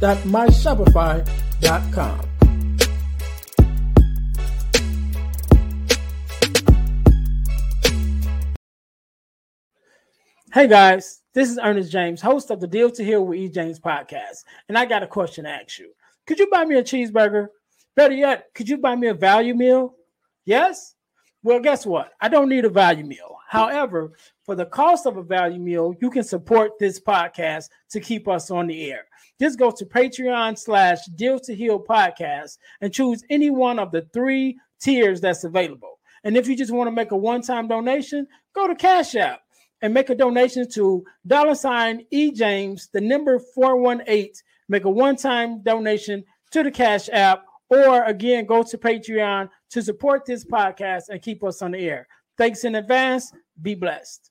dealtohealtees.myshopify.com. Hey guys, this is Ernest James, host of the Deal to Heal with E. James podcast, and I got a question to ask you. Could you buy me a cheeseburger? Better yet, could you buy me a value meal? Yes? Well, guess what? I don't need a value meal. However, for the cost of a value meal, you can support this podcast to keep us on the air. Just go to Patreon slash Deal to Heal podcast and choose any one of the three tiers that's available. And if you just want to make a one-time donation, go to Cash App and make a donation to dollar sign E James, the number 418. Make a one-time donation to the Cash App, or again, go to Patreon to support this podcast and keep us on the air. Thanks in advance. Be blessed.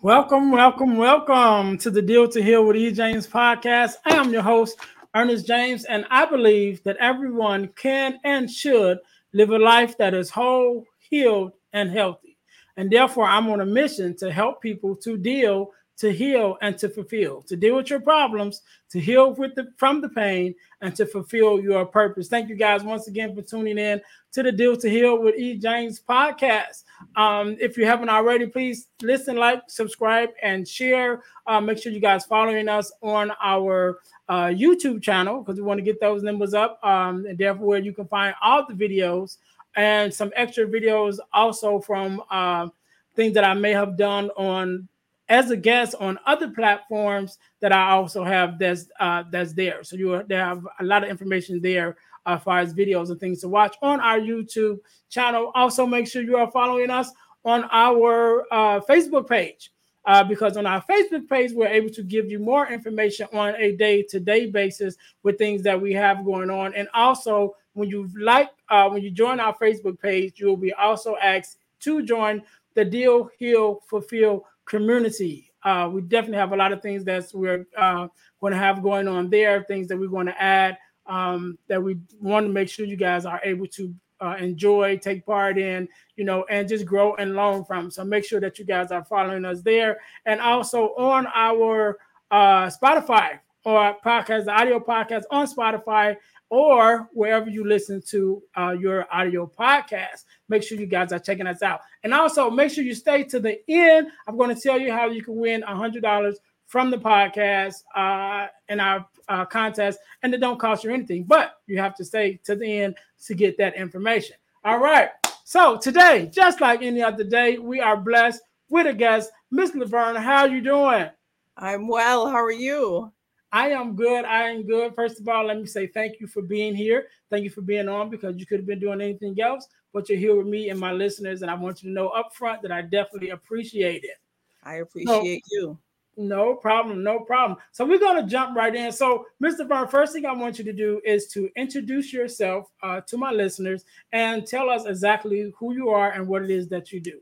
Welcome, welcome, welcome to the Deal to Heal with E. James podcast. I am your host, Ernest James, and I believe that everyone can and should live a life that is whole, healed, and healthy. And therefore, I'm on a mission to help people to deal, to heal, and to fulfill, to deal with your problems, to heal with the, from the pain, and to fulfill your purpose. Thank you guys once again for tuning in to the Deal to Heal with E. James podcast. Um, if you haven't already, please listen, like, subscribe, and share. Uh, make sure you guys following us on our uh, YouTube channel because we want to get those numbers up. Um, and therefore, you can find all the videos and some extra videos also from uh, things that I may have done on as a guest on other platforms that I also have that's uh, that's there. So you they have a lot of information there uh, as far as videos and things to watch on our YouTube channel. Also, make sure you are following us on our uh, Facebook page. Uh, because on our Facebook page, we're able to give you more information on a day to day basis with things that we have going on. And also, when you like, uh, when you join our Facebook page, you will be also asked to join the Deal, Heal, Fulfill community. Uh, we definitely have a lot of things that we're uh, going to have going on there, things that we're going to add um, that we want to make sure you guys are able to uh, enjoy, take part in, you know, and just grow and learn from. So make sure that you guys are following us there, and also on our uh, Spotify or podcast, the audio podcast on Spotify or wherever you listen to uh, your audio podcast. Make sure you guys are checking us out, and also make sure you stay to the end. I'm going to tell you how you can win hundred dollars from the podcast uh, in our uh, contest, and it don't cost you anything, but you have to stay to the end to get that information. All right. So today, just like any other day, we are blessed with a guest, Miss Lovern. How are you doing? I'm well. How are you? I am good. I am good. First of all, let me say thank you for being here. Thank you for being on because you could have been doing anything else, but you're here with me and my listeners, and I want you to know up front that I definitely appreciate it. I appreciate so, you. No problem, no problem. So we're gonna jump right in. So, Mr. Vern, first thing I want you to do is to introduce yourself uh, to my listeners and tell us exactly who you are and what it is that you do.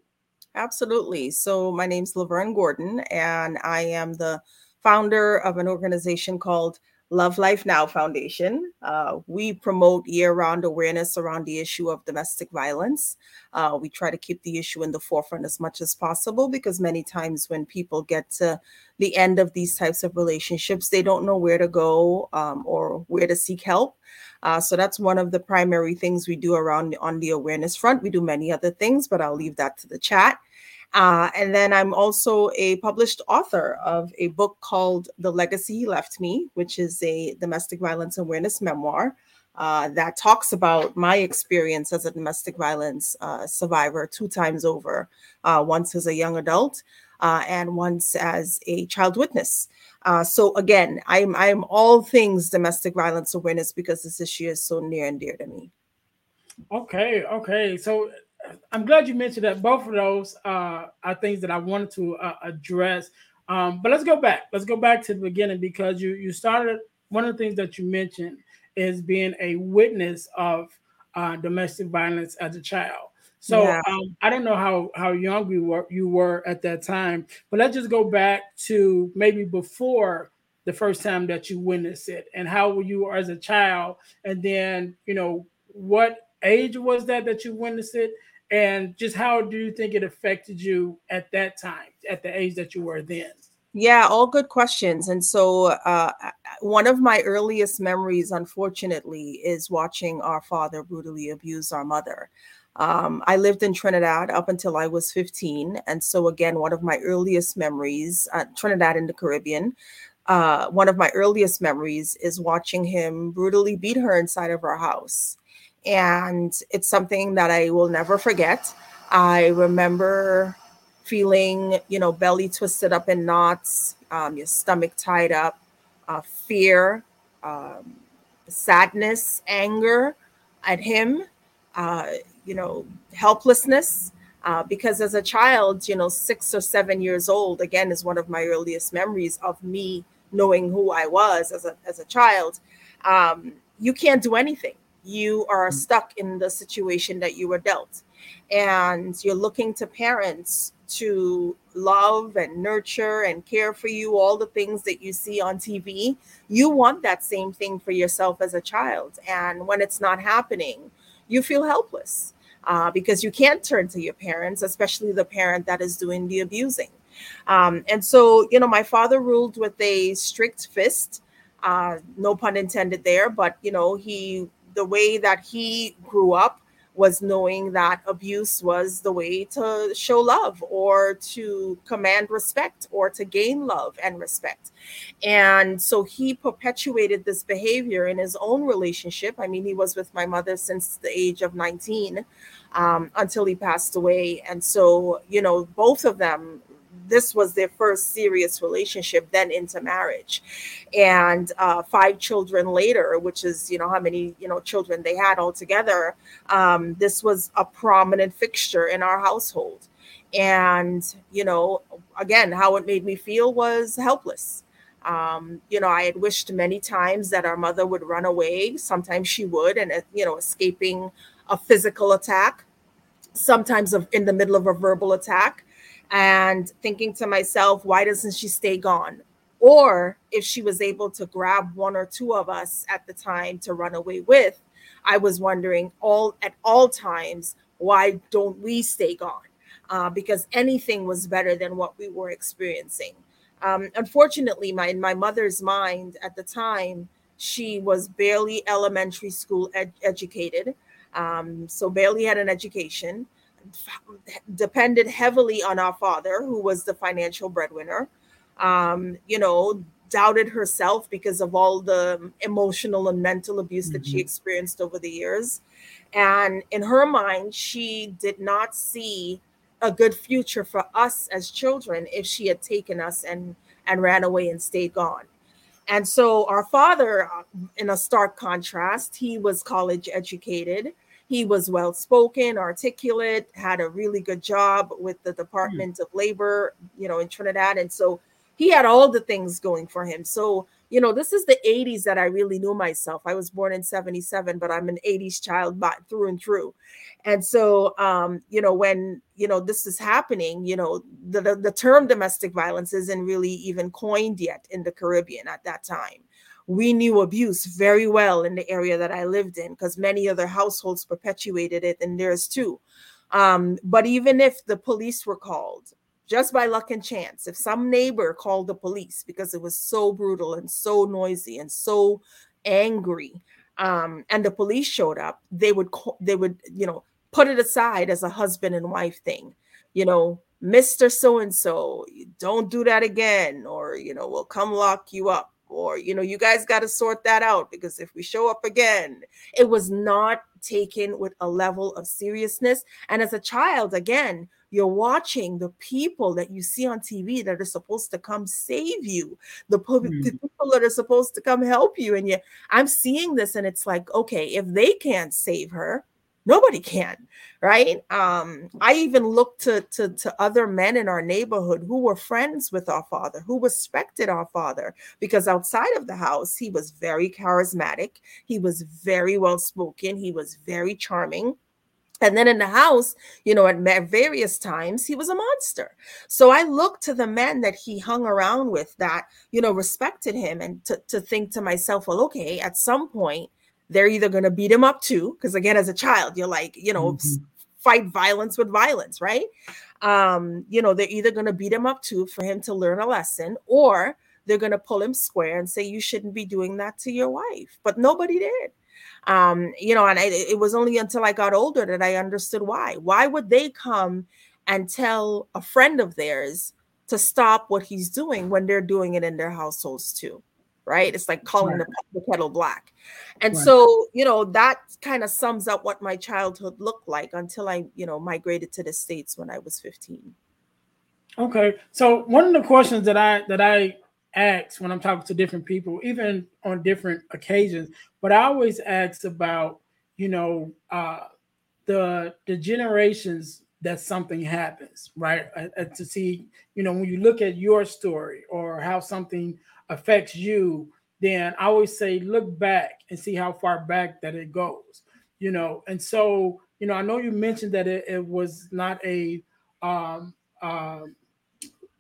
Absolutely. So, my name's Lovern Gordon, and I am the founder of an organization called Love Life Now Foundation. Uh, we promote year round awareness around the issue of domestic violence. Uh, we try to keep the issue in the forefront as much as possible because many times when people get to the end of these types of relationships, they don't know where to go um, or where to seek help. Uh, so that's one of the primary things we do around on the awareness front. We do many other things, but I'll leave that to the chat. Uh, and then I'm also a published author of a book called The Legacy He Left Me, which is a domestic violence awareness memoir uh, that talks about my experience as a domestic violence uh, survivor two times over, uh, once as a young adult uh, and once as a child witness. Uh, so again, I'm I'm all things domestic violence awareness because this issue is so near and dear to me. Okay, okay. So I'm glad you mentioned that both of those uh, are things that I wanted to uh, address. Um, but let's go back. Let's go back to the beginning because you you started one of the things that you mentioned is being a witness of uh, domestic violence as a child. So yeah. um, I don't know how how young you were you were at that time, but let's just go back to maybe before the first time that you witnessed it, and how you were as a child, and then you know what age was that that you witnessed it, and just how do you think it affected you at that time at the age that you were then? Yeah all good questions. And so uh, one of my earliest memories unfortunately is watching our father brutally abuse our mother. Um, I lived in Trinidad up until I was 15. And so, again, one of my earliest memories, uh, Trinidad in the Caribbean, uh, one of my earliest memories is watching him brutally beat her inside of our house and it's something that I will never forget. I remember feeling, you know, belly twisted up in knots, um, your stomach tied up, uh, fear, um, sadness, anger at him, uh, you know, helplessness. Uh, because as a child, you know, six or seven years old, again, is one of my earliest memories of me knowing who I was as a as a child. Um, you can't do anything you are mm. stuck in the situation that you were dealt. And you're looking to parents to love and nurture and care for you all the things that you see on TV you want that same thing for yourself as a child. And when it's not happening you feel helpless uh, because you can't turn to your parents especially the parent that is doing the abusing. Um, and so you know my father ruled with a strict fist uh, no pun intended there but you know he the way that he grew up was knowing that abuse was the way to show love or to command respect or to gain love and respect. And so he perpetuated this behavior in his own relationship. I mean, he was with my mother since the age of 19 um, until he passed away. And so, you know, both of them this was their first serious relationship, then into marriage. And uh, five children later, which is, you know, how many, you know, children they had altogether, um, this was a prominent fixture in our household. And, you know, again, how it made me feel was helpless. Um, you know, I had wished many times that our mother would run away. Sometimes she would, and, uh, you know, escaping a physical attack, sometimes in the middle of a verbal attack and thinking to myself, why doesn't she stay gone? Or if she was able to grab one or two of us at the time to run away with, I was wondering all at all times, why don't we stay gone? Uh, because anything was better than what we were experiencing. Um, unfortunately, my in my mother's mind at the time, she was barely elementary school ed- educated, um, so barely had an education depended heavily on our father, who was the financial breadwinner. Um, you know, doubted herself because of all the emotional and mental abuse mm-hmm. that she mm-hmm. experienced over the years. And in her mind, she did not see a good future for us as children if she had taken us and and ran away and stayed gone. And so our father, uh, in a stark contrast, he was college educated. He was well spoken, articulate, had a really good job with the hmm. Department mm. of Labor, you know, in Trinidad. And so he had all the things going for him. So, you know, this is the 80s that I really knew myself. I was born in 77, but I'm an 80s child by, through and through. And so, um, you know, when, you know, this is happening, you know, the, the, the term domestic violence isn't really even coined yet in the Caribbean at that time we knew abuse very well in the area that I lived in because many other households perpetuated it and theirs too. Um, but even if the police were called, just by luck and chance, if some neighbor called the police because it was so brutal and so noisy and so angry, um, and the police showed up, they would call, they would you know put it aside as a husband and wife thing, you know, Mr. So and so, don't do that again, or you know, we'll come lock you up or you know you guys got to sort that out because if we show up again it was not taken with a level of seriousness and as a child again you're watching the people that you see on TV that are supposed to come save you, the, mm. the people that are supposed to come help you. And you, I'm seeing this, and it's like, okay, if they can't save her, nobody can right um i even looked to, to to other men in our neighborhood who were friends with our father who respected our father because outside of the house he was very charismatic he was very well spoken he was very charming and then in the house, you know, at various times, he was a monster. So I looked to the men that he hung around with that, you know, respected him and to, to think to myself, well, okay, at some point, they're either going to beat him up too because again as a child you're like you know mm-hmm. fight violence with violence right? Um you know they're either going to beat him up too for him to learn a lesson or they're going to pull him square and say you shouldn't be doing that to your wife. But nobody did. Um you know and I, it was only until i got older that i understood why. Why would they come and tell a friend of theirs to stop what he's doing when they're doing it in their households too right? It's like calling the, the, kettle black. And right. so, you know, that kind of sums up what my childhood looked like until I, you know, migrated to the States when I was 15. Okay. So one of the questions that I that I ask when I'm talking to different people, even on different occasions, but I always ask about, you know, uh the the generations that something happens, right? Uh, uh to see, you know, when you look at your story or how something affects you, then I always say look back and see how far back that it goes. You know, and so you know, I know you mentioned that it, it was not a um, um,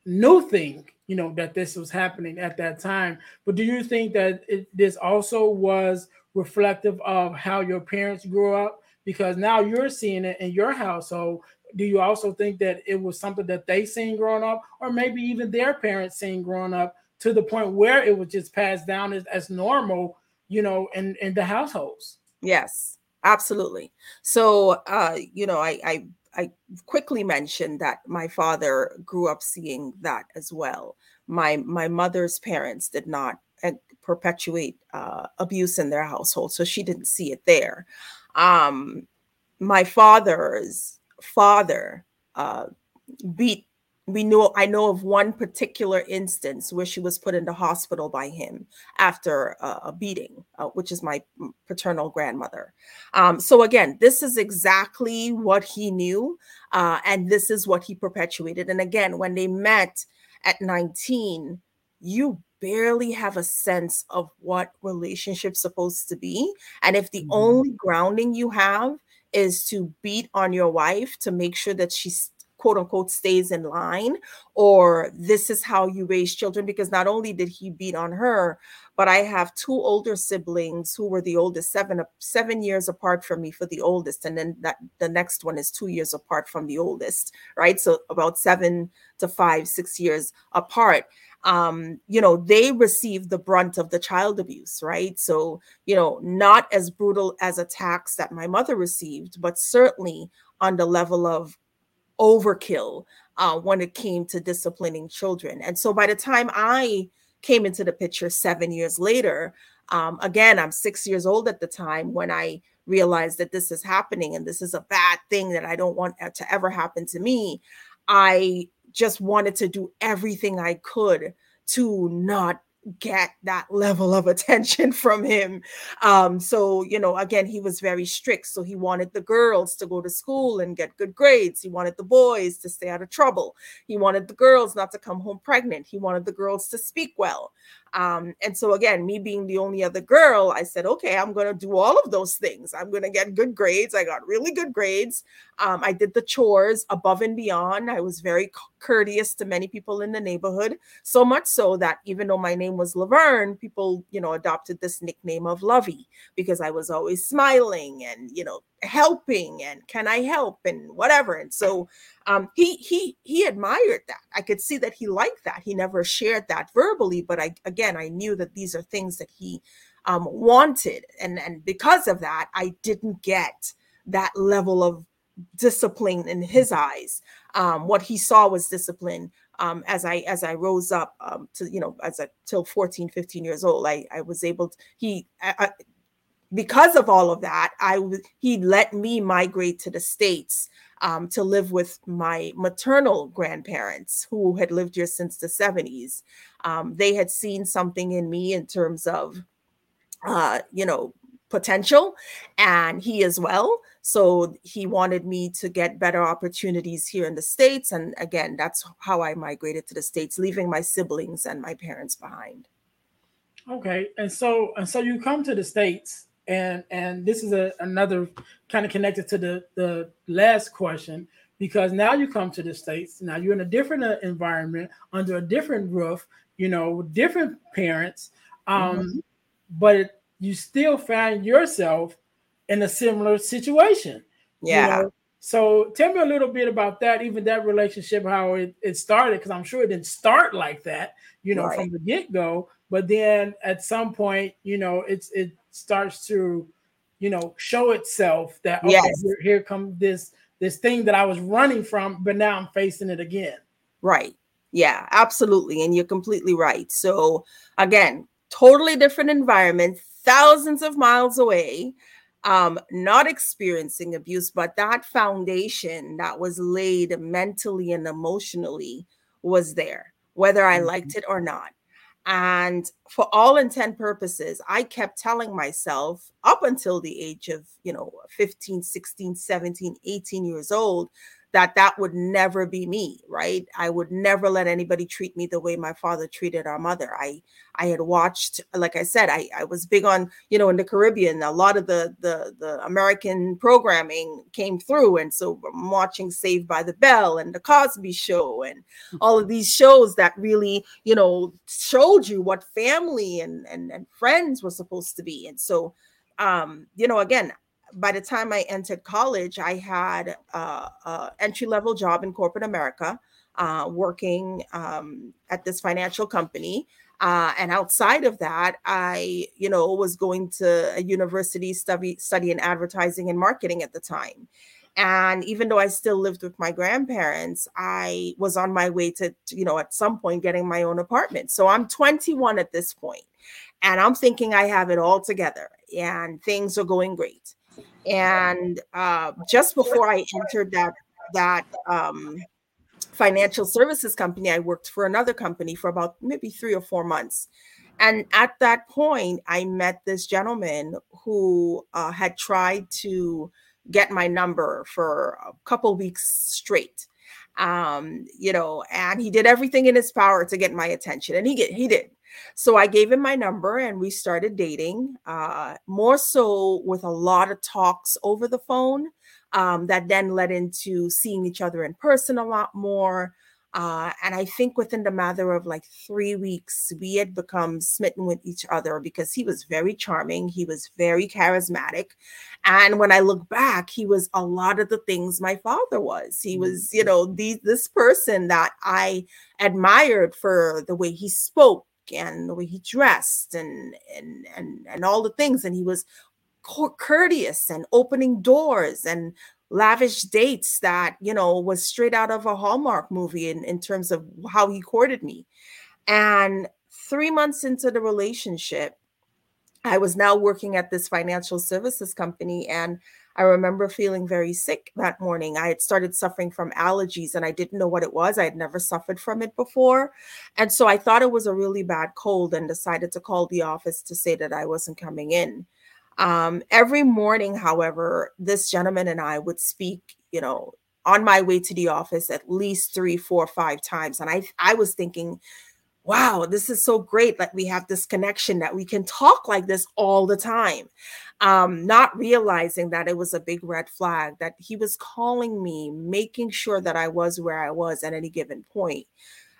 new thing, you know, that this was happening at that time. But do you think that it, this also was reflective of how your parents grew up? Because now you're seeing it in your household. Do you also think that it was something that they seen growing up, or maybe even their parents seen growing up to the point where it was just passed down as, as normal, you know, in, in the households. Yes, absolutely. So, uh, you know, I, I, I quickly mentioned that my father grew up seeing that as well. My, my mother's parents did not uh, perpetuate uh, abuse in their household, so she didn't see it there. Um, my father's father uh, beat we know I know of one particular instance where she was put into hospital by him after a, a beating, uh, which is my paternal grandmother. Um, so again, this is exactly what he knew, uh, and this is what he perpetuated. And again, when they met at 19, you barely have a sense of what relationships supposed to be, and if the mm-hmm. only grounding you have is to beat on your wife to make sure that she's quote unquote stays in line or this is how you raise children because not only did he beat on her but i have two older siblings who were the oldest seven seven years apart from me for the oldest and then that the next one is two years apart from the oldest right so about seven to five six years apart um, you know, they received the brunt of the child abuse, right? So, you know, not as brutal as attacks that my mother received, but certainly on the level of overkill uh, when it came to disciplining children. And so by the time I came into the picture seven years later, um, again, I'm six years old at the time when I realized that this is happening and this is a bad thing that I don't want to ever happen to me. I just wanted to do everything I could to not get that level of attention from him. Um, so, you know, again, he was very strict. So he wanted the girls to go to school and get good grades. He wanted the boys to stay out of trouble. He wanted the girls not to come home pregnant. He wanted the girls to speak well. Um, and so again, me being the only other girl, I said, okay, I'm going to do all of those things. I'm going to get good grades. I got really good grades. Um, I did the chores above and beyond. I was very courteous to many people in the neighborhood, so much so that even though my name was Lovern, people, you know, adopted this nickname of Lovey because I was always smiling and, you know, helping and can I help and whatever. And so um, he he he admired that. I could see that he liked that. He never shared that verbally, but I again I knew that these are things that he um, wanted, and and because of that, I didn't get that level of discipline in his eyes. Um, what he saw was discipline. Um, as I as I rose up um, to you know as a till 14 15 years old I I was able to he I, because of all of that I he let me migrate to the states um, to live with my maternal grandparents who had lived here since the 70s. Um, they had seen something in me in terms of, uh, you know, potential, and he as well. So he wanted me to get better opportunities here in the States. And again, that's how I migrated to the States, leaving my siblings and my parents behind. Okay. And so and so you come to the States and and this is a, another kind of connected to the the last question because now you come to the states now you're in a different uh, environment under a different roof you know with different parents um mm-hmm. but you still find yourself in a similar situation yeah you know? so tell me a little bit about that even that relationship how it, it started because i'm sure it didn't start like that you know right. from the get-go but then at some point you know it's it starts to you know show itself that okay yes. here, here comes this this thing that i was running from but now i'm facing it again right yeah absolutely and you're completely right so again totally different environment thousands of miles away um, not experiencing abuse, but that foundation that was laid mentally and emotionally was there, whether I mm-hmm. liked it or not. And for all intent purposes, I kept telling myself up until the age of, you know, 15, 16, 17, 18 years old that that would never be me right? I would never let anybody treat me the way my father treated our mother. I i had watched like i said i i was big on you know in the caribbean a lot of the the the american programming came through. And so i'm watching saved by the bell and the cosby show and all of these shows that really you know showed you what family and and, and friends were supposed to be. And so um you know again by the time I entered college, I had uh, a entry level job in corporate America, uh, working um, at this financial company. Uh, and outside of that, I, you know, was going to a university study studying advertising and marketing at the time. And even though I still lived with my grandparents, I was on my way to, to, you know, at some point getting my own apartment. So I'm 21 at this point, and I'm thinking I have it all together and things are going great and uh, just before I entered that that um, financial services company, I worked for another company for about maybe three or four months. And at that point, I met this gentleman who uh, had tried to get my number for a couple weeks straight. Um, you know, and he did everything in his power to get my attention, and he get he did. So I gave him my number and we started dating, uh, more so with a lot of talks over the phone um, that then led into seeing each other in person a lot more. Uh, and I think within the matter of like three weeks, we had become smitten with each other because he was very charming. He was very charismatic. And when I look back, he was a lot of the things my father was. He was, you mm-hmm. know, the, this person that I admired for the way he spoke and the way he dressed and and and and all the things. And he was courteous and opening doors and lavish dates that you know was straight out of a hallmark movie in, in terms of how he courted me. And three months into the relationship i was now working at this financial services company and I remember feeling very sick that morning. I had started suffering from allergies and I didn't know what it was. I had never suffered from it before. And so I thought it was a really bad cold and decided to call the office to say that I wasn't coming in. Um, every morning, however, this gentleman and I would speak, you know, on my way to the office at least three, four, five times. And I, I was thinking, wow, this is so great that we have this connection that we can talk like this all the time. Um, not realizing that it was a big red flag, that he was calling me, making sure that I was where I was at any given point.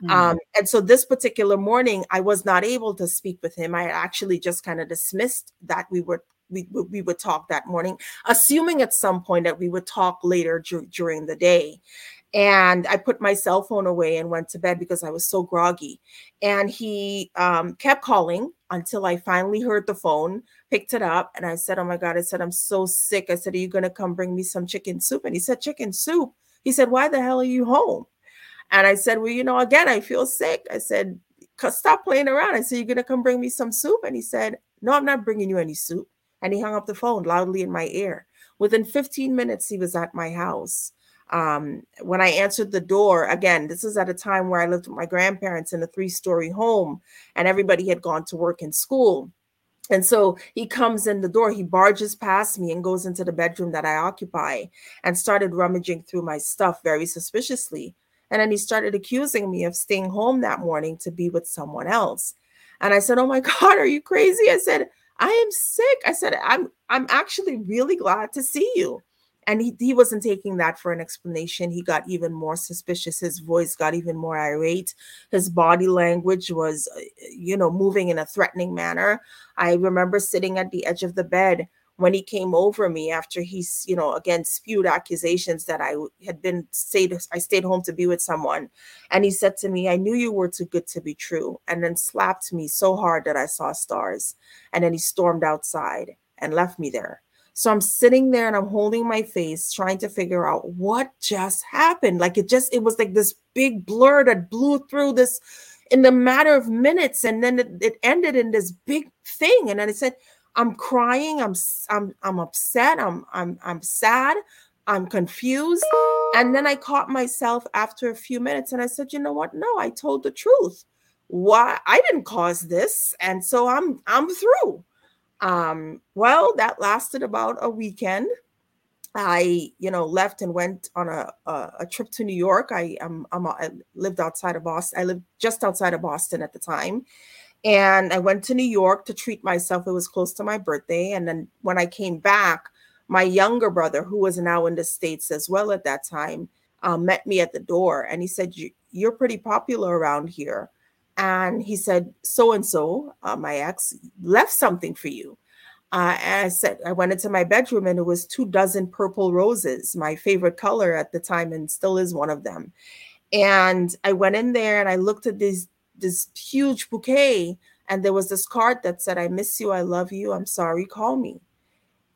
Mm-hmm. Um, and so this particular morning, I was not able to speak with him. I actually just kind of dismissed that we were we, we would talk that morning, assuming at some point that we would talk later d- during the day. And I put my cell phone away and went to bed because I was so groggy. And he um, kept calling until I finally heard the phone, picked it up, and I said, Oh my God, I said, I'm so sick. I said, Are you going to come bring me some chicken soup? And he said, Chicken soup. He said, Why the hell are you home? And I said, Well, you know, again, I feel sick. I said, Stop playing around. I said, You're going to come bring me some soup? And he said, No, I'm not bringing you any soup. And he hung up the phone loudly in my ear. Within 15 minutes, he was at my house um, when I answered the door, again, this is at a time where I lived with my grandparents in a three story home and everybody had gone to work and school. And so he comes in the door, he barges past me and goes into the bedroom that I occupy and started rummaging through my stuff very suspiciously. And then he started accusing me of staying home that morning to be with someone else. And I said, Oh my God, are you crazy? I said, I am sick. I said, I'm I'm actually really glad to see you and he, he wasn't taking that for an explanation. He got even more suspicious. His voice got even more irate. His body language was uh, you know moving in a threatening manner. I remember sitting at the edge of the bed when he came over me after he's you know again spewed accusations that i had been stayed i stayed home to be with someone. And he said to me i knew you were too good to be true and then slapped me so hard that i saw stars. And then he stormed outside and left me there so I'm sitting there and I'm holding my face, trying to figure out what just happened. Like it just, it was like this big blur that blew through this in the matter of minutes. And then it, it ended in this big thing. And then I said, I'm crying, I'm I'm I'm upset, I'm I'm I'm sad, I'm confused. And then I caught myself after a few minutes and I said, you know what? No, I told the truth. Why I didn't cause this. And so I'm I'm through. Um, well, that lasted about a weekend. I, you know, left and went on a, a, a trip to New York. I, I'm, I'm, I lived outside of Boston. I lived just outside of Boston at the time. And I went to New York to treat myself. It was close to my birthday. And then when I came back, my younger brother, who was now in the States as well at that time, um, met me at the door and he said, You're pretty popular around here and he said, "So and so, my ex, left something for you." Uh, I said, I went into my bedroom and it was two dozen purple roses, my favorite color at the time, and still is one of them. And I went in there and I looked at this this huge bouquet, and there was this card that said, "I miss you, I love you, I'm sorry, call me."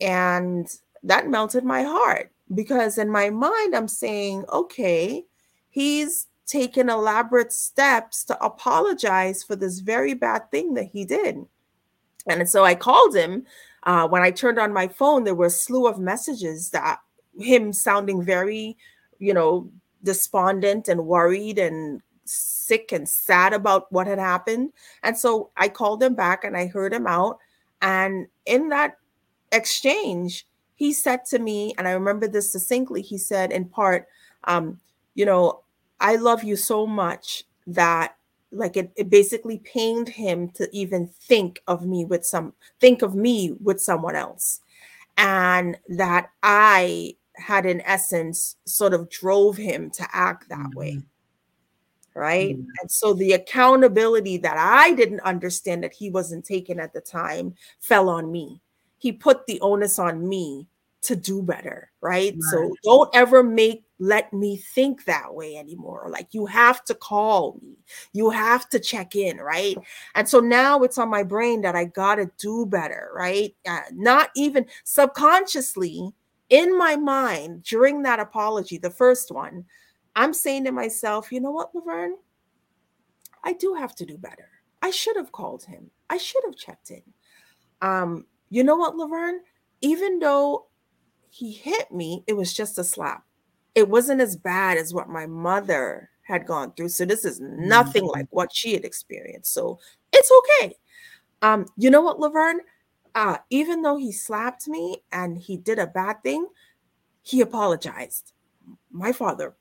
And that melted my heart because in my mind I'm saying, okay, he's taken elaborate steps to apologize for this very bad thing that he did. And so I called him. Uh, when I turned on my phone, there were a slew of messages that him sounding very, you know, despondent and worried and sick and sad about what had happened. And so I called him back and I heard him out. And in that exchange, he said to me, and I remember this succinctly, he said, in part, um, you know, I love you so much that like it, it basically pained him to even think of me with some think of me with someone else and that i had in essence sort of drove him to act that mm-hmm. way right mm-hmm. and so the accountability that i didn't understand that he wasn't taking at the time fell on me he put the onus on me to do better right, right. so don't ever make let me think that way anymore. Like you have to call me, you have to check in, right? And so now it's on my brain that I got to do better, right? Uh, not even subconsciously in my mind during that apology, the first one, I'm saying to myself, you know what, Lovern? I do have to do better. I should have called him. I should have checked in. Um, you know what, Lovern? Even though he hit me, it was just a slap it wasn't as bad as what my mother had gone through. So this is nothing mm-hmm. like what she had experienced. So it's okay. Um, you know what, Lovern? Uh, even though he slapped me and he did a bad thing, he apologized. My father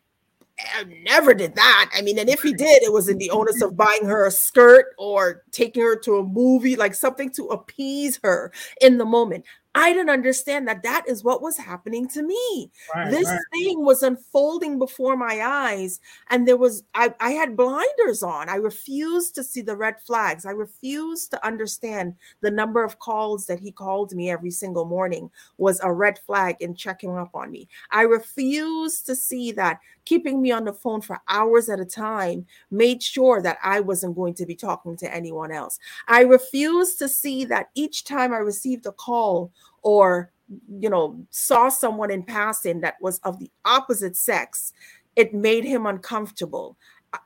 never did that. I mean, and if he did, it was in the onus of buying her a skirt or taking her to a movie, like something to appease her in the moment. I didn't understand that that is what was happening to me. Right, this right. thing was unfolding before my eyes, and there was I, I had blinders on. I refused to see the red flags. I refused to understand the number of calls that he called me every single morning was a red flag in checking up on me. I refused to see that keeping me on the phone for hours at a time made sure that I wasn't going to be talking to anyone else. I refused to see that each time I received a call or you know saw someone in passing that was of the opposite sex it made him uncomfortable. I,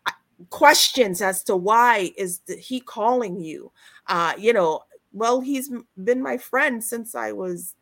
questions as to why is he calling you? Uh you know well he's been my friend since i was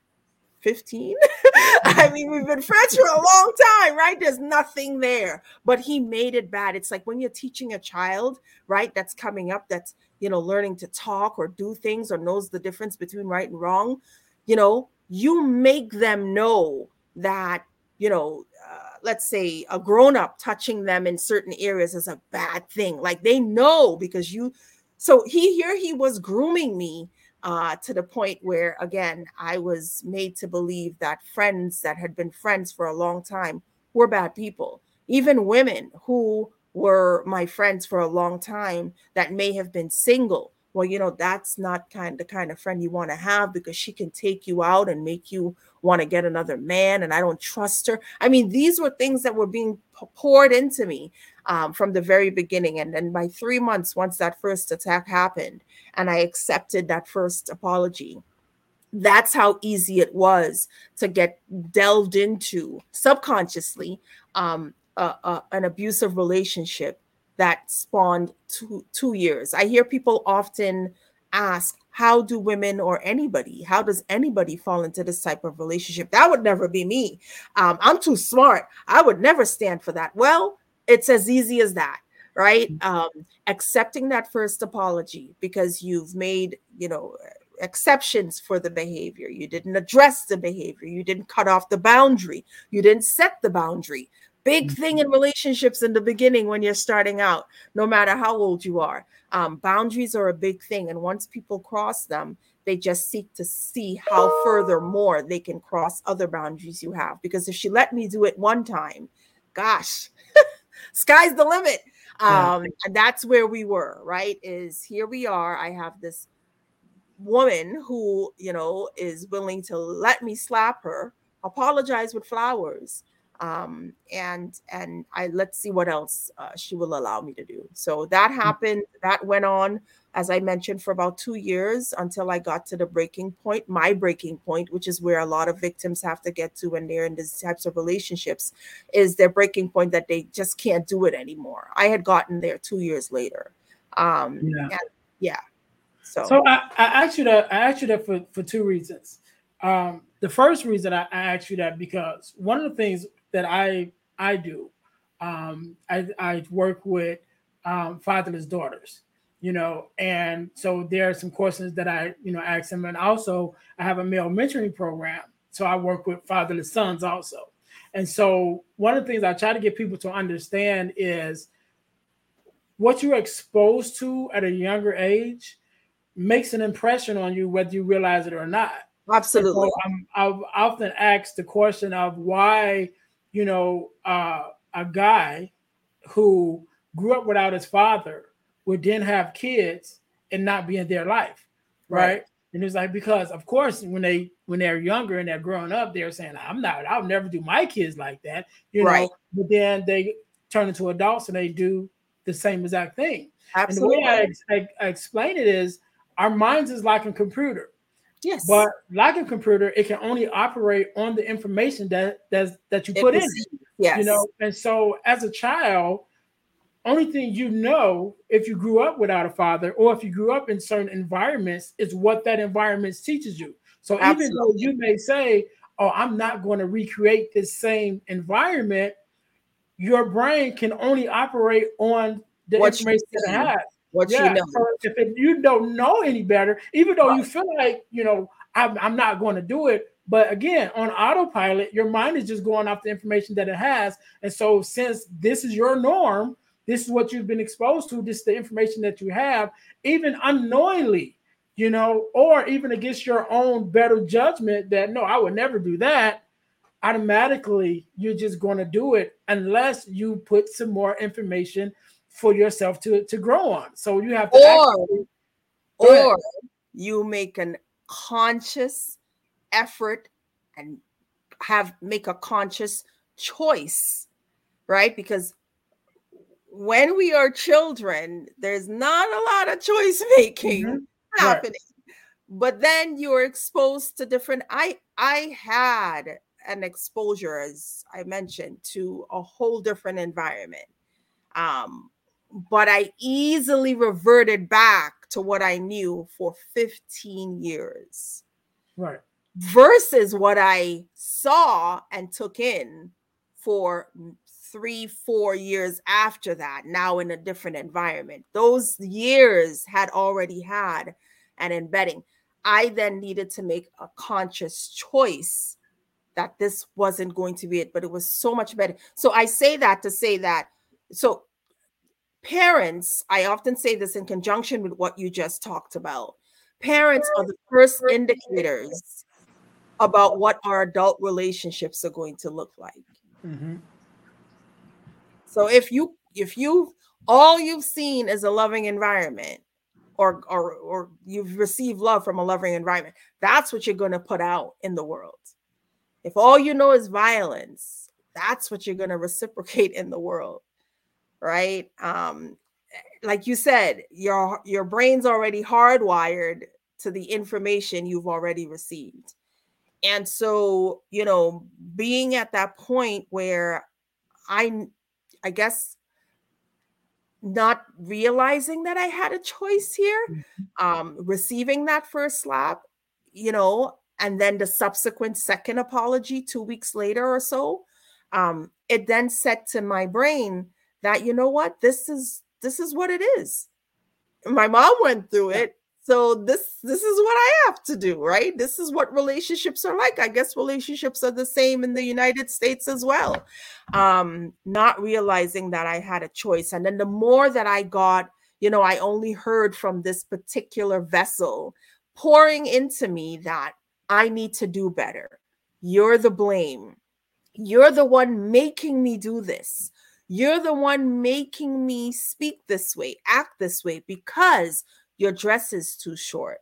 15 i mean we've been friends for a long time right? There's nothing there. But he made it bad. It's like when you're teaching a child right that's coming up that's you know learning to talk or do things or knows the difference between right and wrong you know you make them know that you know uh, let's say a grown up touching them in certain areas is a bad thing. Like they know because you so he here he was grooming me uh, to the point where again i was made to believe that friends that had been friends for a long time were bad people. Even women who were my friends for a long time that may have been single well, you know, that's not kind the kind of friend you want to have because she can take you out and make you want to get another man, and I don't trust her. I mean, these were things that were being poured into me um, from the very beginning. And then by three months, once that first attack happened, and I accepted that first apology, that's how easy it was to get delved into subconsciously um, an abusive relationship that spawned two, two years. I hear people often ask, how do women or anybody, how does anybody fall into this type of relationship? That would never be me. Um, I'm too smart. I would never stand for that. Well, it's as easy as that right mm. um, accepting that first apology because you've made you know exceptions for the behavior you didn't address the behavior you didn't cut off the boundary you didn't set the boundary Big thing in relationships in the beginning when you're starting out, no matter how old you are. Um, boundaries are a big thing. And once people cross them, they just seek to see how further more they can cross other boundaries you have. Because if she let me do it one time, gosh, sky's the limit. Um, and that's where we were, right? Is here we are. I have this woman who, you know, is willing to let me slap her, apologize with flowers, um, and and I let's see what else uh, she will allow me to do. So that mm. happened. That went on, as I mentioned, for about two years until I got to the breaking point, my breaking point, which is where a lot of victims have to get to when they're in these types of relationships, is their breaking point that they just can't do it anymore. I had gotten there two years later. Um, yeah. And, yeah. So, so I, I asked you that. I asked you that for for two reasons. Um, the first reason I, I asked you that because one of the things that I I do. Um, I, I work with um, fatherless daughters, you know, and so there are some courses that I, you know, ask them, and also I have a male mentoring program, so I work with fatherless sons also. And so one of the things I try to get people to understand is what you're exposed to at a younger age makes an impression on you whether you realize it or not. Absolutely. So I've often asked the question of why you know, uh, a guy who grew up without his father would then have kids and not be in their life, right? right? And it's like because of course when they when they're younger and they're growing up, they're saying, I'm not, I'll never do my kids like that, you right. know. But then they turn into adults and they do the same exact thing. Absolutely. And the way I, I, I explain it is our minds is like a computer. Yes. But like a computer, it can only operate on the information that that's, that you put in. Yes. You know, and so as a child, only thing you know if you grew up without a father or if you grew up in certain environments is what that environment teaches you. So Absolutely. even though you may say, "Oh, I'm not going to recreate this same environment," your brain can only operate on the what information it has what yeah, you know. So if, if, you don't know any better, even though right. you feel like you know I'm, I'm not going to do it, But again, on autopilot, your mind is just going off the information that it has. And so, since this is your norm, this is what you've been exposed to, this is the information that you have, even unknowingly, you know, or even against your own better judgment that no, I would never do that. Automatically, you're just going to do it unless you put some more information for yourself to, to grow on. So you have to or, actually, or you make an conscious effort and have make a conscious choice, right? Because when we are children, there's not a lot of choice making mm-hmm. happening. Right. But then you're exposed to different. I I had an exposure, as I mentioned, to a whole different environment. Um, but I easily reverted back to what I knew for 15 years. Right. Versus what I saw and took in for three, four years after that, now in a different environment. Those years had already had an embedding. I then needed to make a conscious choice that this wasn't going to be it, but it was so much better. So I say that to say that. So parents, I often say this in conjunction with what you just talked about. Parents are the first indicators about what our adult relationships are going to look like. Mm-hmm. So if you if you all you've seen is a loving environment or or or you've received love from a loving environment, that's what you're going to put out in the world. If all you know is violence, that's what you're going to reciprocate in the world right? Um, like you said, your your brain's already hardwired to the information you've already received. And so, you know, being at that point where I I guess not realizing that I had a choice here, mm-hmm. um, receiving that first slap, you know, and then the subsequent second apology two weeks later or so, um, it then said to my brain, that you know what? This is this is what it is. My mom went through it so this this is what i have to do right? This is what relationships are like. I guess relationships are the same in the united states as well. Um not realizing that i had a choice and then the more that i got you know i only heard from this particular vessel pouring into me that i need to do better. You're the blame. You're the one making me do this you're the one making me speak this way, act this way because your dress is too short.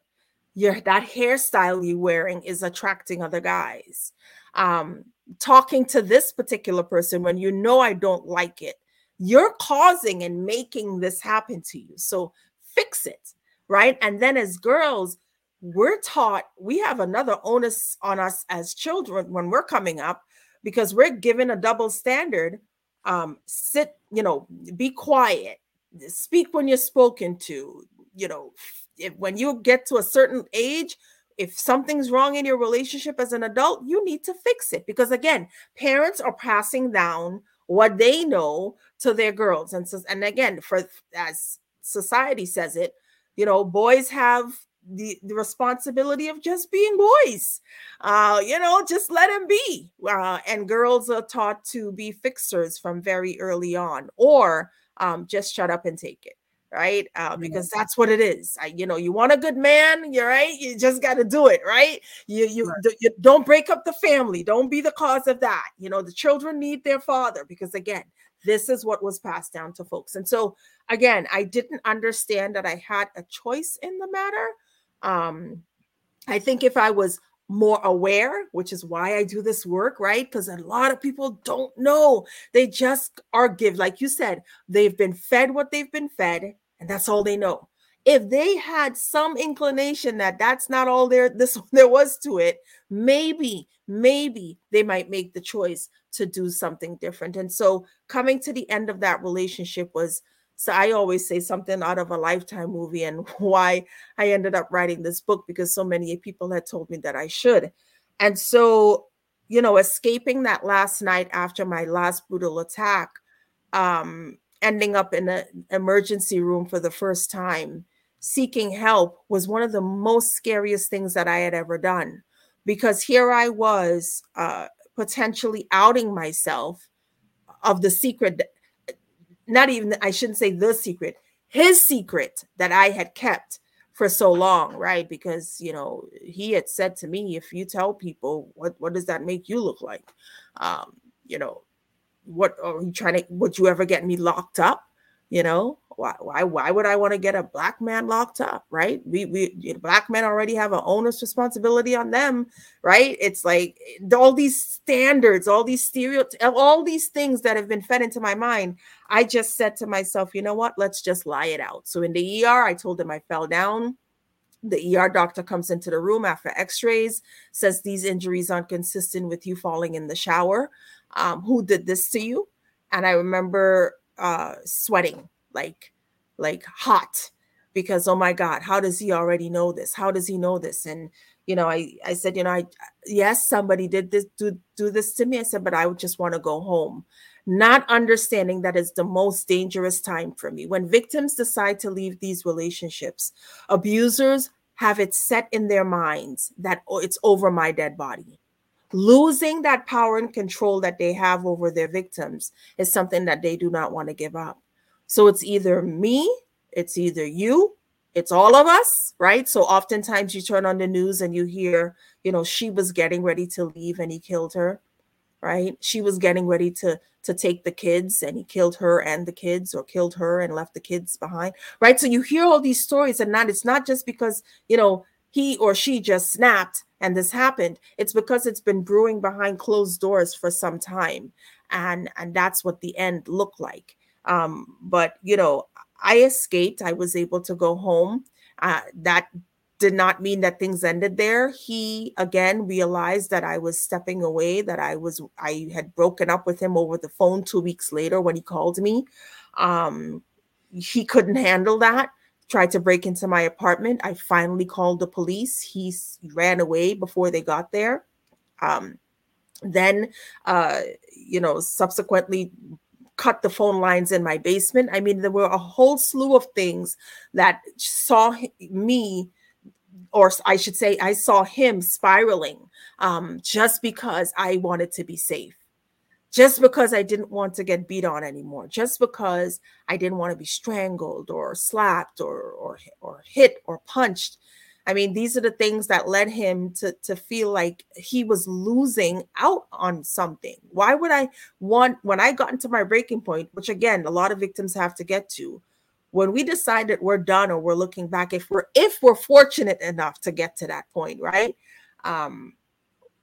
Your that hairstyle you're wearing is attracting other guys. Um, talking to this particular person when you know I don't like it, you're causing and making this happen to you. So fix it, right? And then as girls, we're taught we have another onus on us as children when we're coming up because we're given a double standard um, sit, you know, be quiet, speak when you're spoken to, you know, if, when you get to a certain age, if something's wrong in your relationship as an adult, you need to fix it because again, parents are passing down what they know to their girls, and so, and again, for as society says it, you know, boys have the, the responsibility of just being boys. Uh, you know, just let them be. Uh, and girls are taught to be fixers from very early on, or um, just shut up and take it. Right, uh, because that's what it is. I, you know, you want a good man, you're right. You just got to do it, right? You, you, right. you don't break up the family. Don't be the cause of that. You know, the children need their father because again, this is what was passed down to folks. And so, again, I didn't understand that I had a choice in the matter um, I think if I was more aware, which is why I do this work, right? Because a lot of people don't know. They just are give, like you said, they've been fed what they've been fed, and that's all they know. If they had some inclination that that's not all there this there was to it, maybe, maybe they might make the choice to do something different. And so coming to the end of that relationship was so I always say something out of a lifetime movie and why I ended up writing this book because so many people had told me that I should. And so, you know, escaping that last night after my last brutal attack, um, ending up in an emergency room for the first time, seeking help was one of the most scariest things that I had ever done because here I was uh, potentially outing myself of the secret, not even, I shouldn't say the secret, his secret that I had kept for so long, right? Because you know he had said to me, "If you tell people, what what does that make you look like?" Um, you know, what are you trying to? Would you ever get me locked up? You know, why why why would I want to get a black man locked up? Right? We we black men already have an owner's responsibility on them, right? It's like all these standards, all these stereotypes, all these things that have been fed into my mind. I just said to myself, you know what? Let's just lie it out. So in the ER, I told him I fell down. The ER doctor comes into the room after x-rays, says these injuries aren't consistent with you falling in the shower. Um, who did this to you? And I remember uh, sweating like like hot because oh my god how does he already know this? How does he know this? And you know i i said you know i yes somebody did this do do this to me. I said but i would just want to go home not understanding that is the most dangerous time for me. When victims decide to leave these relationships abusers have it set in their minds that oh, it's over my dead body. Losing that power and control that they have over their victims is something that they do not want to give up so it's either me, it's either you, it's all of us, right? So oftentimes you turn on the news and you hear, you know, she was getting ready to leave and he killed her, right? She was getting ready to to take the kids and he killed her and the kids or killed her and left the kids behind, right? So you hear all these stories and not it's not just because, you know, he or she just snapped and this happened. It's because it's been brewing behind closed doors for some time. And and that's what the end looked like. Um, but you know, I escaped. I was able to go home. Uh, that did not mean that things ended there. He again realized that I was stepping away, that I was I had broken up with him over the phone two weeks later when he called me. Um, he couldn't handle that. Tried to break into my apartment. I finally called the police. He ran away before they got there. Um, then, uh, you know, subsequently cut the phone lines in my basement. I mean, there were a whole slew of things that saw me, or I should say, I saw him spiraling um, just because I wanted to be safe. Just because I didn't want to get beat on anymore, just because I didn't want to be strangled or slapped or or or hit or punched, I mean, these are the things that led him to, to feel like he was losing out on something. Why would I want, when I got into my breaking point, which again, a lot of victims have to get to, when we decide that we're done or we're looking back, if we're if we're fortunate enough to get to that point, right? Um,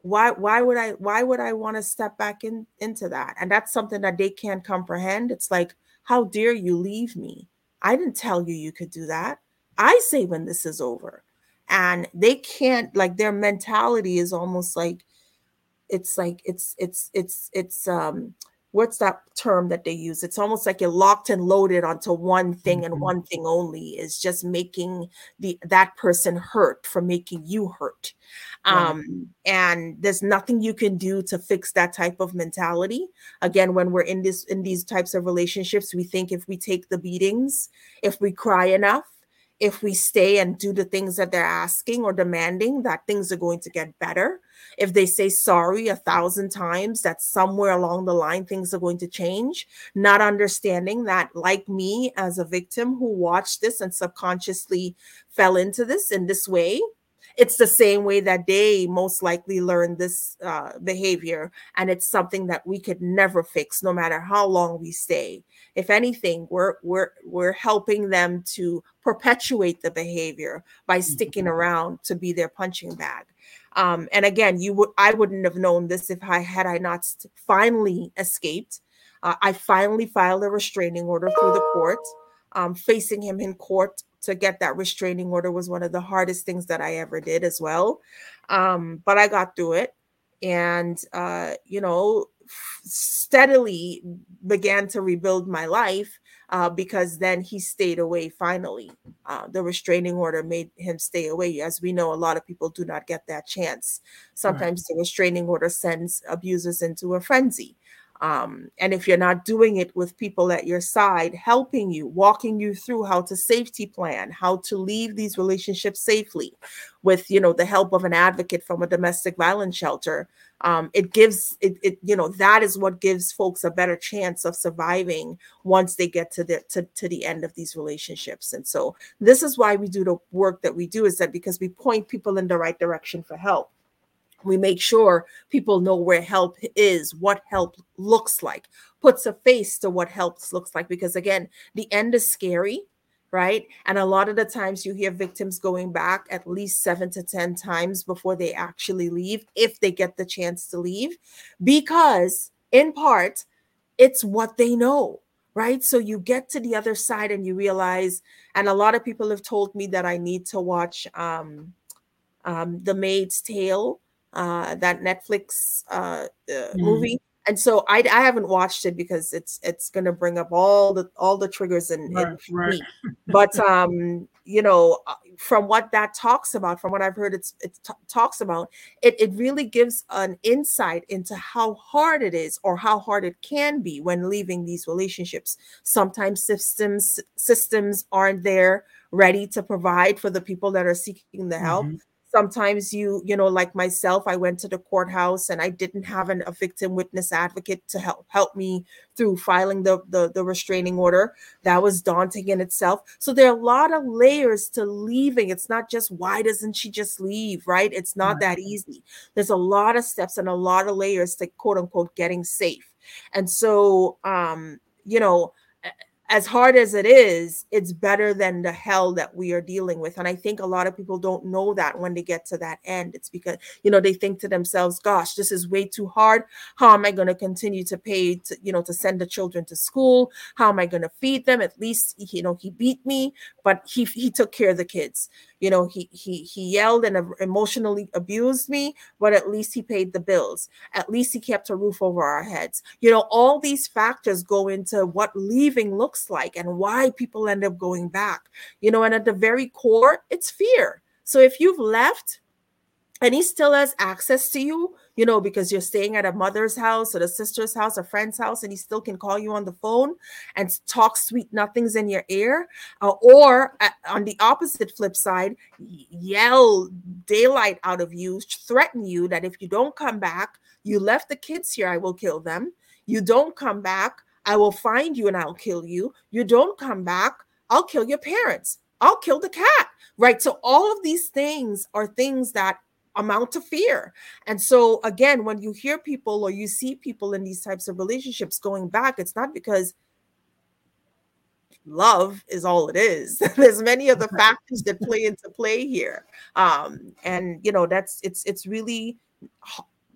why why would I why would I want to step back in into that? And that's something that they can't comprehend. It's like, how dare you leave me? I didn't tell you you could do that. I say when this is over and they can't like their mentality is almost like it's like it's it's it's it's um what's that term that they use? It's almost like you're locked and loaded onto one thing and mm-hmm. one thing only is just making the that person hurt for making you hurt. Um and there's nothing you can do to fix that type of mentality. Again when we're in this in these types of relationships we think if we take the beatings if we cry enough if we stay and do the things that they're asking or demanding, that things are going to get better. If they say sorry a thousand times, that somewhere along the line things are going to change. Not understanding that, like me as a victim who watched this and subconsciously fell into this in this way, it's the same way that they most likely learned this uh, behavior and it's something that we could never fix no matter how long we stay. If anything we're we're we're helping them to perpetuate the behavior by sticking mm-hmm. around to be their punching bag. Um, and again you would i wouldn't have known this if i had i not finally escaped. Uh, i finally filed a restraining order through the court. Um, facing him in court to get that restraining order was one of the hardest things that I ever did as well. Um, but I got through it and, uh, you know, steadily began to rebuild my life uh, because then he stayed away finally. Uh, the restraining order made him stay away. As we know, a lot of people do not get that chance. Sometimes right. the restraining order sends abusers into a frenzy. Um, and if you're not doing it with people at your side, helping you, walking you through how to safety plan, how to leave these relationships safely, with you know the help of an advocate from a domestic violence shelter, um, it gives it, it you know that is what gives folks a better chance of surviving once they get to the to, to the end of these relationships. And so this is why we do the work that we do is that because we point people in the right direction for help we make sure people know where help is, what help looks like, puts a face to what help looks like. Because again, the end is scary, right? And a lot of the times you hear victims going back at least seven to 10 times before they actually leave, if they get the chance to leave, because in part, it's what they know. Right. So you get to the other side and you realize, and a lot of people have told me that I need to watch um, um, The Maid's Tale uh, that Netflix uh, mm. movie. And so I, I haven't watched it because it's it's gonna bring up all the all the triggers and right, right. but um you know uh, from what that talks about from what I've heard it's it t- talks about it it really gives an insight into how hard it is or how hard it can be when leaving these relationships sometimes systems systems aren't there ready to provide for the people that are seeking the help mm-hmm sometimes you you know like myself i went to the courthouse and i didn't have an, a victim witness advocate to help help me through filing the, the the restraining order. That was daunting in itself. So there are a lot of layers to leaving. It's not just why doesn't she just leave? Right? It's not that easy. There's a lot of steps and a lot of layers to quote unquote getting safe. And so um you know as hard as it is, it's better than the hell that we are dealing with. And I think a lot of people don't know that when they get to that end. It's because, you know, they think to themselves, gosh, this is way too hard. How am I going to continue to pay to, you know, to send the children to school? How am I going to feed them? At least, you know, he beat me, but he he took care of the kids you know he he he yelled and emotionally abused me but at least he paid the bills. At least he kept a roof over our heads. You know all these factors go into what leaving looks like and why people end up going back. You know and at the very core it's fear. So if you've left and he still has access to you you know because you're staying at a mother's house or a sister's house a friend's house and he still can call you on the phone and talk sweet nothings in your ear uh, or uh, on the opposite flip side yell daylight out of you threaten you that if you don't come back you left the kids here i will kill them you don't come back i will find you and i'll kill you you don't come back i'll kill your parents I'll kill the cat. Right. So, all of these things are things that amount to fear. And so, again, when you hear people or you see people in these types of relationships going back, it's not because love is all it is. There's many other factors that play into play here. Um, and you know, that's it's it's really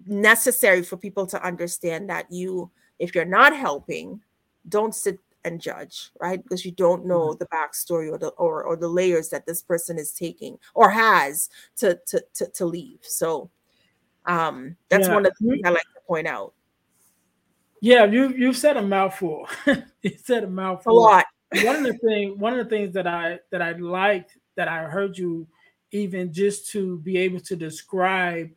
necessary for people to understand that you, if you're not helping, don't sit and judge, right? Because you don't know mm-hmm. the backstory or the or, or the layers that this person is taking or has to to to, to leave. So um that's yeah. one of the things I like to point out. Yeah, you you've said a mouthful. you said a mouthful. A lot. one of the thing one of the things that I that I liked that I heard you even just to be able to describe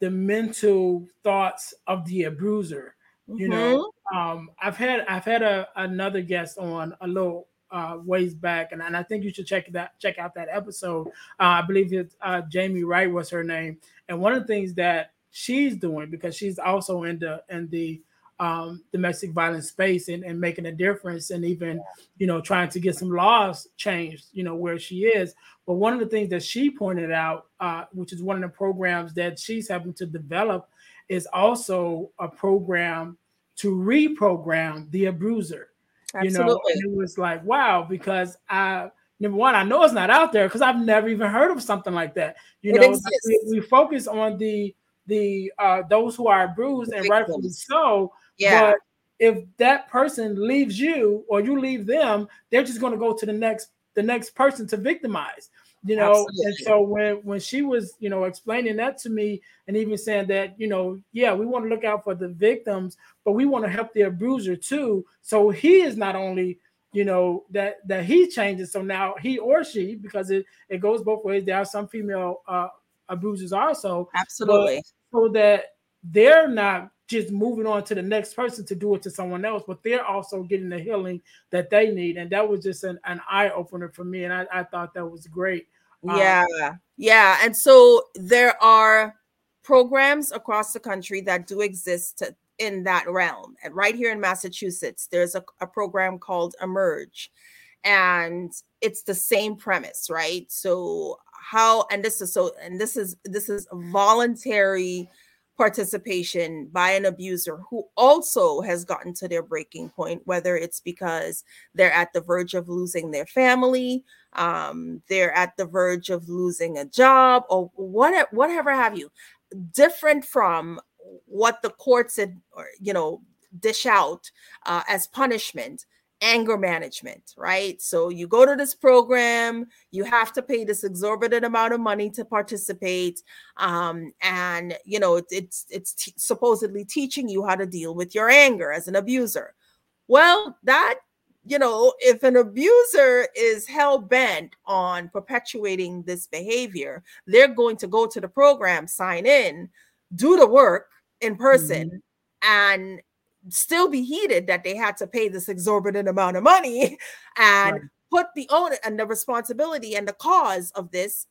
the mental thoughts of the abuser you mm-hmm. know, um, I've had I've had a, another guest on a little uh, ways back, and, and I think you should check that check out that episode. Uh, I believe it's uh, Jamie Wright was her name, and one of the things that she's doing because she's also in the in the um, domestic violence space and, and making a difference and even you know trying to get some laws changed you know where she is but one of the things that she pointed out uh, which is one of the programs that she's having to develop is also a program to reprogram the abuser. Absolutely. You know, and it was like, wow, because I number one, I know it's not out there because I've never even heard of something like that. You it know, we, we, focus on the the uh those who are bruised and rightfully so. Yeah. But if that person leaves you or you leave them, they're just going to go to the next the next person to victimize you know Absolutely. and so when when she was you know explaining that to me and even saying that you know yeah we want to look out for the victims but we want to help the abuser too. So he is not only you know that that he changes so now he or she because it it goes both ways. There are some female uh abusers also absolutely. so that they're not just moving on to the next person to do it to someone else, but they're also getting the healing that they need. And that was just an, an eye opener for me. And I, I thought that was great. Um, yeah. Um, yeah. And so there are programs across the country that do exist to, in that realm. And right here in Massachusetts, there's a, a program called Emerge. And it's the same premise, right? So how and this is so and this is this is voluntary participation by an abuser who also has gotten to their breaking point, whether it's because they're at the verge of losing their family, um, they're at the verge of losing a job, or whatever, whatever have you, different from what the courts you know, dish out uh, as punishment anger management, right? So you go to this program, you have to pay this exorbitant amount of money to participate, um, and you know it's it's t- supposedly teaching you how to deal with your anger as an abuser. Well, that you know, if an abuser is hell bent on perpetuating this behavior, they're going to go to the program, sign in, do the work in person, mm-hmm. and still be heated that they had to pay this exorbitant amount of money and right. put the owner and the responsibility and the cause of this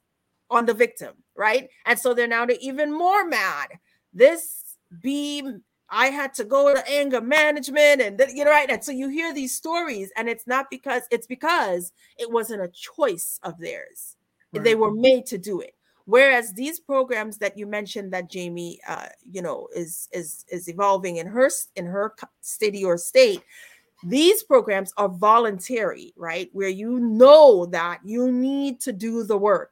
on the victim, right? And so they're now they're even more mad. This beam, I had to go to anger management, and you know, right? And so you hear these stories, and it's not because it's because it wasn't a choice of theirs. Right. They were made to do it. Whereas these programs that you mentioned that Jamie, uh, you know, is is is evolving in her in her city or state, these programs are voluntary, right? Where you know that you need to do the work.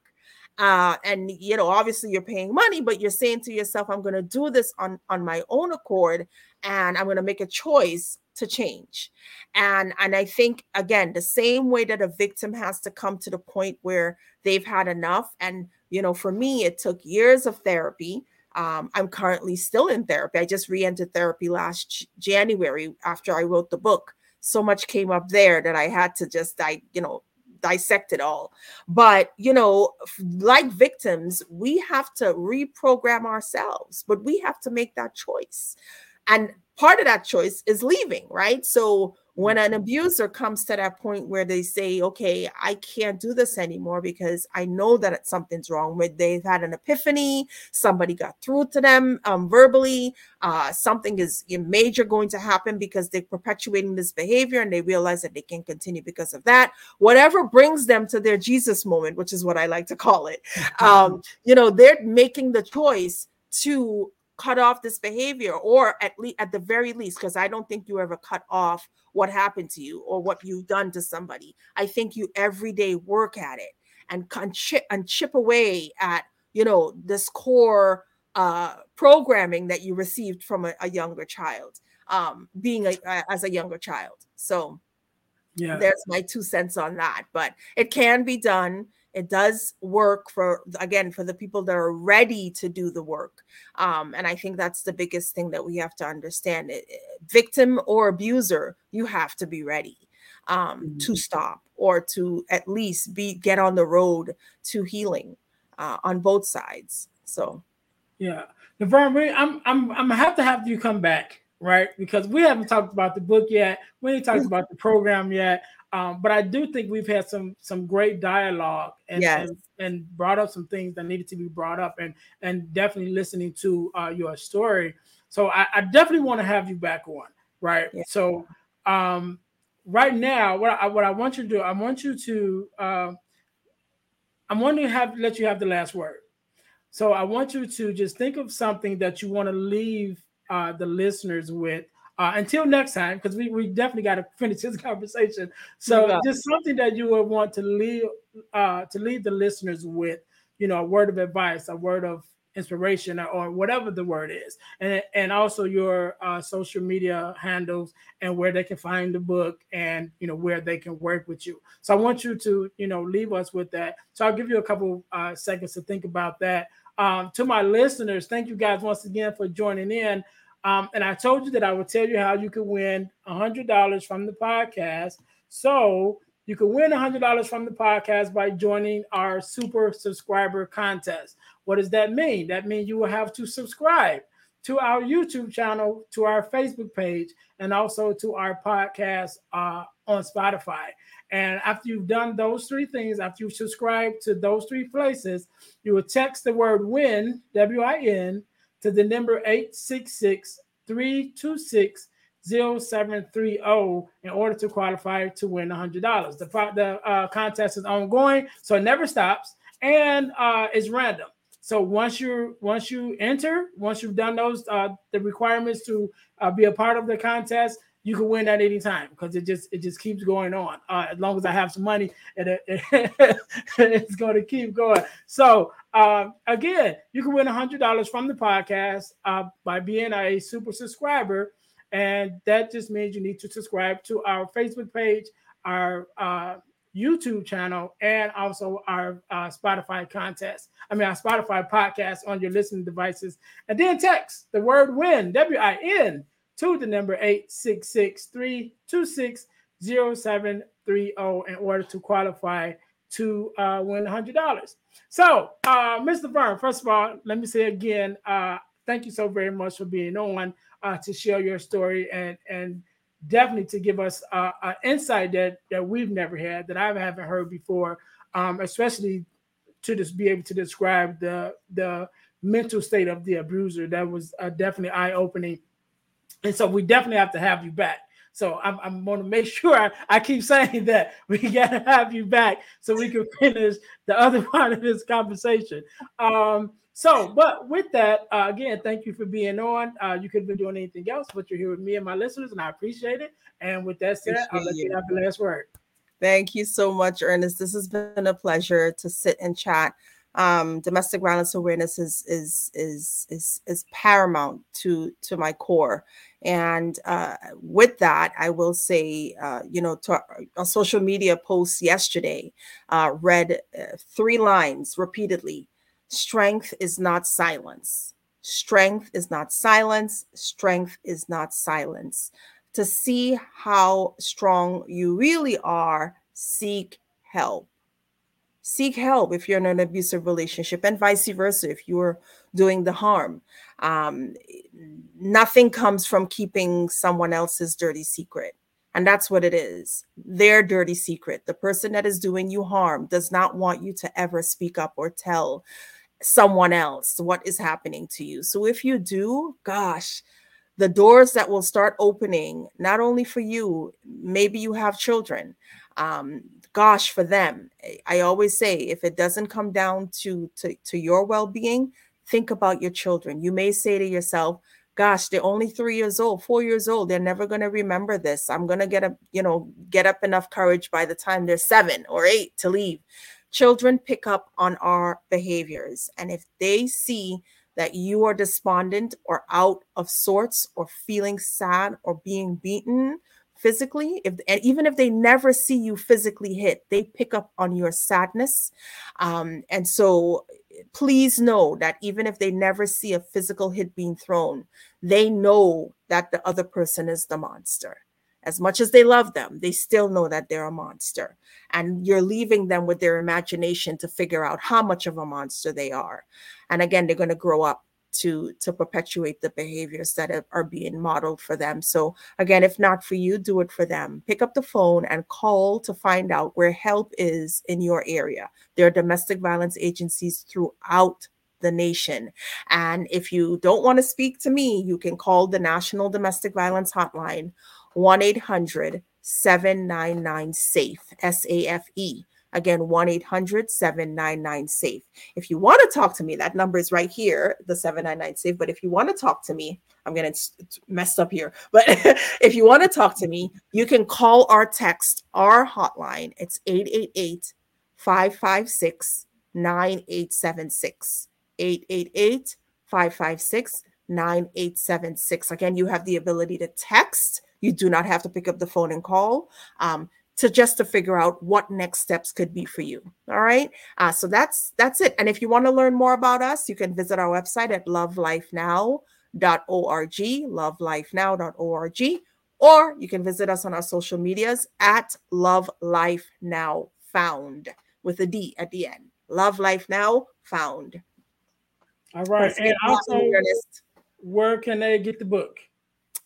Uh, and you know, obviously you're paying money, but you're saying to yourself, I'm gonna do this on, on my own accord, and I'm gonna make a choice to change. And and I think again, the same way that a victim has to come to the point where they've had enough and you know, for me, it took years of therapy. Um, I'm currently still in therapy. I just re entered therapy last January after I wrote the book. So much came up there that I had to just, I, you know, dissect it all. But, you know, like victims, we have to reprogram ourselves, but we have to make that choice. And part of that choice is leaving, right? So when an abuser comes to that point where they say, okay, I can't do this anymore because I know that something's wrong, where they've had an epiphany, somebody got through to them um, verbally, uh, something is major going to happen because they're perpetuating this behavior and they realize that they can't continue because of that. Whatever brings them to their Jesus moment, which is what I like to call it, um, you know, they're making the choice to cut off this behavior or at least at the very least because i don't think you ever cut off what happened to you or what you've done to somebody. I think you every day work at it and, and chip and chip away at you know this core uh, programming that you received from a, a younger child um, being a, as a younger child. So yeah. there's my two cents on that but it can be done it does work for again for the people that are ready to do the work um, and i think that's the biggest thing that we have to understand it, victim or abuser you have to be ready um, mm-hmm. to stop or to at least be get on the road to healing uh, on both sides so yeah Lovern, I'm I'm I'm gonna have to have you come back, right? Because we haven't talked about the book yet. We ain't talked about the program yet. Um, but I do think we've had some some great dialogue and, yes. and, and brought up some things that needed to be brought up and and definitely listening to uh, your story. So I, I definitely want to have you back on, right? Yeah. So um, right now, what I what I want you to do, I want you to uh, I'm wanting to have let you have the last word. So I want you to just think of something that you want to leave uh, the listeners with uh, until next time, because we, we definitely got to finish this conversation. So yeah. just something that you would want to leave uh, to leave the listeners with, you know, a word of advice, a word of inspiration, or whatever the word is, and and also your uh, social media handles and where they can find the book and you know where they can work with you. So I want you to you know leave us with that. So I'll give you a couple uh, seconds to think about that. Um, to my listeners, thank you guys once again for joining in. Um, and I told you that I would tell you how you could win $100 from the podcast. So you can win $100 from the podcast by joining our super subscriber contest. What does that mean? That means you will have to subscribe to our YouTube channel, to our Facebook page, and also to our podcast uh, on Spotify. And after you've done those three things, after you subscribe to those three places, you will text the word WIN, W I N, to the number 866 326 0730 in order to qualify to win $100. The, the uh, contest is ongoing, so it never stops and uh, it's random. So once you once you enter, once you've done those uh, the requirements to uh, be a part of the contest, you can win at any time because it just it just keeps going on. Uh, as long as I have some money, it, it, it's going to keep going. So uh, again, you can win a hundred dollars from the podcast uh, by being a super subscriber, and that just means you need to subscribe to our Facebook page, our uh, YouTube channel, and also our uh, Spotify contest. I mean, our Spotify podcast on your listening devices, and then text the word "win" W I N to the number 866-326-0730 in order to qualify to uh, win $100. So, uh, Mr. Vern, first of all, let me say again, uh, thank you so very much for being on uh, to share your story and and definitely to give us uh, an insight that that we've never had, that I haven't heard before, um, especially to just be able to describe the the mental state of the abuser. That was uh, definitely eye opening and so we definitely have to have you back. So I'm, I'm going to make sure I, I keep saying that we got to have you back so we can finish the other part of this conversation. Um, so, but with that, uh, again, thank you for being on. Uh, you could have been doing anything else, but you're here with me and my listeners, and I appreciate it. And with that said, appreciate I'll let you have the last word. Thank you so much, Earnest. This has been a pleasure to sit and chat um, domestic violence awareness is is is is is paramount to to my core. And uh, with that, I will say, uh, you know, to a social media post yesterday, uh, read uh, three lines repeatedly: "Strength is not silence. Strength is not silence. Strength is not silence." To see how strong you really are, seek help seek help if you're in an abusive relationship and vice versa if you're doing the harm. Um, nothing comes from keeping someone else's dirty secret and that's what it is. Their dirty secret the person that is doing you harm does not want you to ever speak up or tell someone else what is happening to you. So if you do gosh the doors that will start opening not only for you maybe you have children um, gosh for them eh, i always say if it doesn't come down to to, to your well-being think about your children. You may say to yourself gosh they're only three years old four years old they're never going to remember this. I'm going to get a you know get up enough courage by the time they're seven or eight to leave. Children pick up on our behaviors and if they see that you are despondent or out of sorts or feeling sad or being beaten physically if and even if they never see you physically hit they pick up on your sadness. Um, and so please know that even if they never see a physical hit being thrown they know that the other person is the monster. As much as they love them they still know that they're a monster. And you're leaving them with their imagination to figure out how much of a monster they are. And again they're going to grow up to to perpetuate the behaviors that are being modeled for them so again if not for you do it for them pick up the phone and call to find out where help is in your area there are domestic violence agencies throughout the nation. And if you don't want to speak to me, you can call the National Domestic Violence Hotline 1 800 799 SAFE, S A F E. Again, 1 800 799 SAFE. If you want to talk to me, that number is right here, the 799 SAFE. But if you want to talk to me, I'm going to mess up here. But if you want to talk to me, you can call our text, our hotline. It's 888 556 9876. 888 556 9876. Again, you have the ability to text. You do not have to pick up the phone and call. Um, to just to figure out what next steps could be for you all right? Uh, so that's that's it. And if you want to learn more about us you can visit our website at lovelifenow.org lovelifenow.org or you can visit us on our social medias at love life now found with a d at the end. Love life now found. All right and also where can they get the book?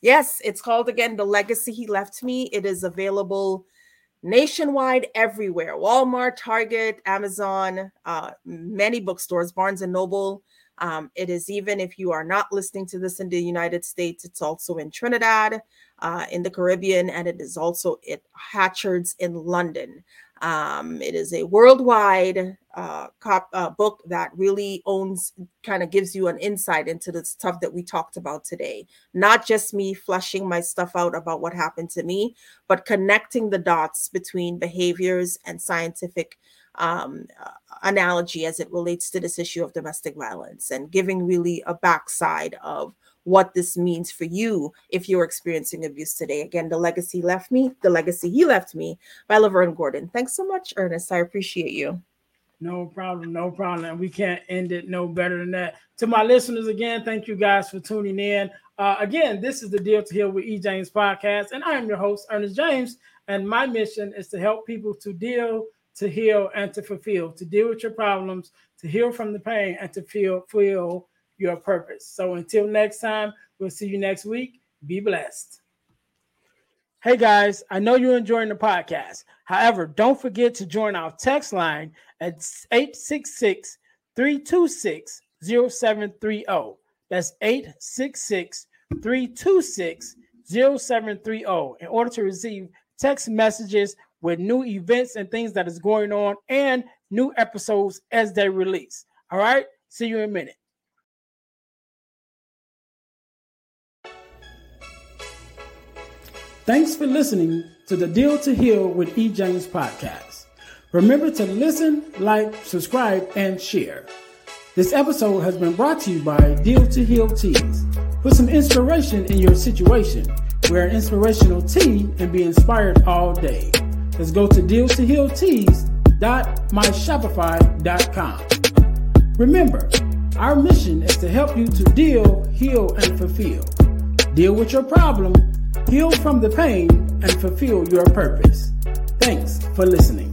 Yes, it's called again The Legacy He Left Me. It is available nationwide everywhere Walmart, Target, Amazon, uh, many bookstores, Barnes and Noble. Um, it is even if you are not listening to this in the United States, it's also in Trinidad, uh, in the Caribbean, and it is also at Hatchards in London. Um, it is a worldwide uh, cop, uh, book that really owns, kind of gives you an insight into the stuff that we talked about today. Not just me fleshing my stuff out about what happened to me, but connecting the dots between behaviors and scientific um, analogy as it relates to this issue of domestic violence and giving really a backside of what this means for you if you're experiencing abuse today. Again, The Legacy Left Me, The Legacy He Left Me by Lovern Gordon. Thanks so much, Earnest. I appreciate you. No problem, no problem. We can't end it no better than that. To my listeners, again, thank you guys for tuning in. Uh, again, this is the Deal to Heal with E. James podcast, and I am your host, Earnest James. And my mission is to help people to deal, to heal, and to fulfill, to deal with your problems, to heal from the pain, and to feel, feel your purpose. So until next time, we'll see you next week. Be blessed. Hey guys, I know you're enjoying the podcast. However, don't forget to join our text line at 866 326 0730. That's 866 326 0730 in order to receive text messages with new events and things that is going on and new episodes as they release. All right, see you in a minute. Thanks for listening to the Deal to Heal with E. James podcast. Remember to listen, like, subscribe, and share. This episode has been brought to you by Deal to Heal Teas. Put some inspiration in your situation. Wear an inspirational tea and be inspired all day. Let's go to dealtohealteas.myshopify.com. Remember, our mission is to help you to deal, heal, and fulfill. Deal with your problem heal from the pain, and fulfill your purpose. Thanks for listening.